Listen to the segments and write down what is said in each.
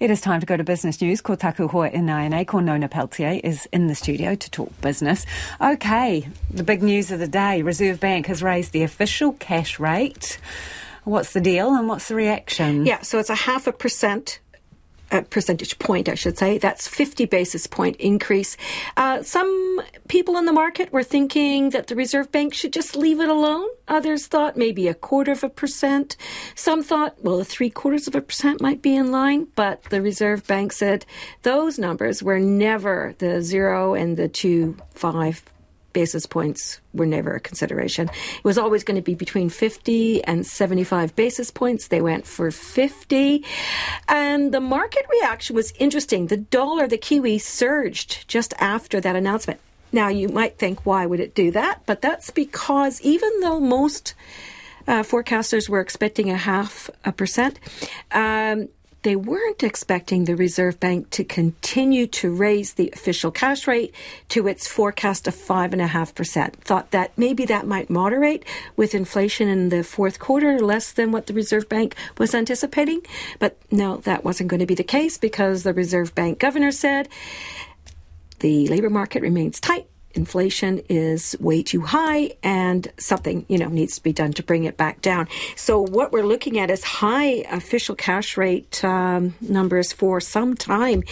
It is time to go to business news. Ko taku hoa inaine, ko Nona Pelletier is in the studio to talk business. Okay, the big news of the day. Reserve Bank has raised the official cash rate. What's the deal and what's the reaction? Yeah, so it's a half a percent percentage point, I should say. That's 50 basis point increase. Uh, some people in the market were thinking that the Reserve Bank should just leave it alone. Others thought maybe a quarter of a percent. Some thought, well, three quarters of a percent might be in line. But the Reserve Bank said those numbers were never the zero and the two, five basis points were never a consideration. It was always going to be between 50 and 75 basis points. They went for 50. And the market reaction was interesting. The dollar, the Kiwi, surged just after that announcement. Now, you might think, why would it do that? But that's because even though most uh, forecasters were expecting a half a percent, um, they weren't expecting the Reserve Bank to continue to raise the official cash rate to its forecast of 5.5%. Thought that maybe that might moderate with inflation in the fourth quarter, less than what the Reserve Bank was anticipating. But no, that wasn't going to be the case because the Reserve Bank governor said the labor market remains tight inflation is way too high and something, you know, needs to be done to bring it back down. So what we're looking at is high official cash rate um, numbers for some time.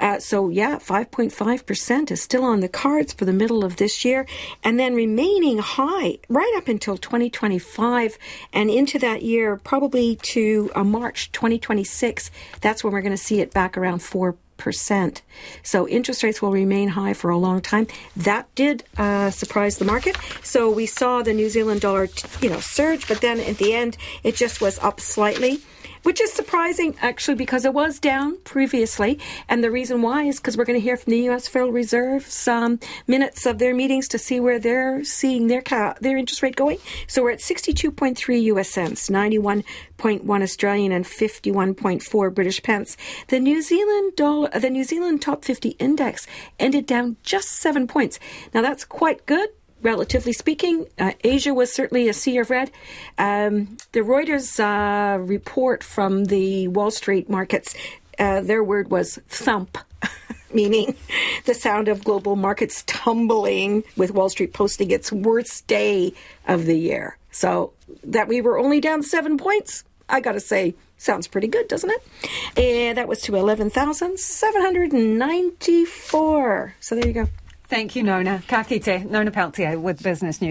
Uh, so yeah, 5.5% is still on the cards for the middle of this year and then remaining high right up until 2025 and into that year, probably to uh, March 2026. That's when we're going to see it back around 4 percent. So interest rates will remain high for a long time. That did uh, surprise the market. So we saw the New Zealand dollar, you know, surge, but then at the end it just was up slightly which is surprising actually because it was down previously. And the reason why is because we're going to hear from the U.S. Federal Reserve some minutes of their meetings to see where they're seeing their ca- their interest rate going. So we're at 62.3 U.S. cents, 91.1 Australian, and 51.4 British pence. The New Zealand dollar, the New Zealand top 50 index ended down just seven points. Now that's quite good relatively speaking. Uh, Asia was certainly a sea of red. Um, the Reuters uh, report from the Wall Street markets, uh, their word was thump. meaning the sound of global markets tumbling, with Wall Street posting its worst day of the year. So that we were only down seven points, I got to say, sounds pretty good, doesn't it? And that was to 11,794. So there you go. Thank you, Nona. Ka kite, Nona Pelletier with Business News.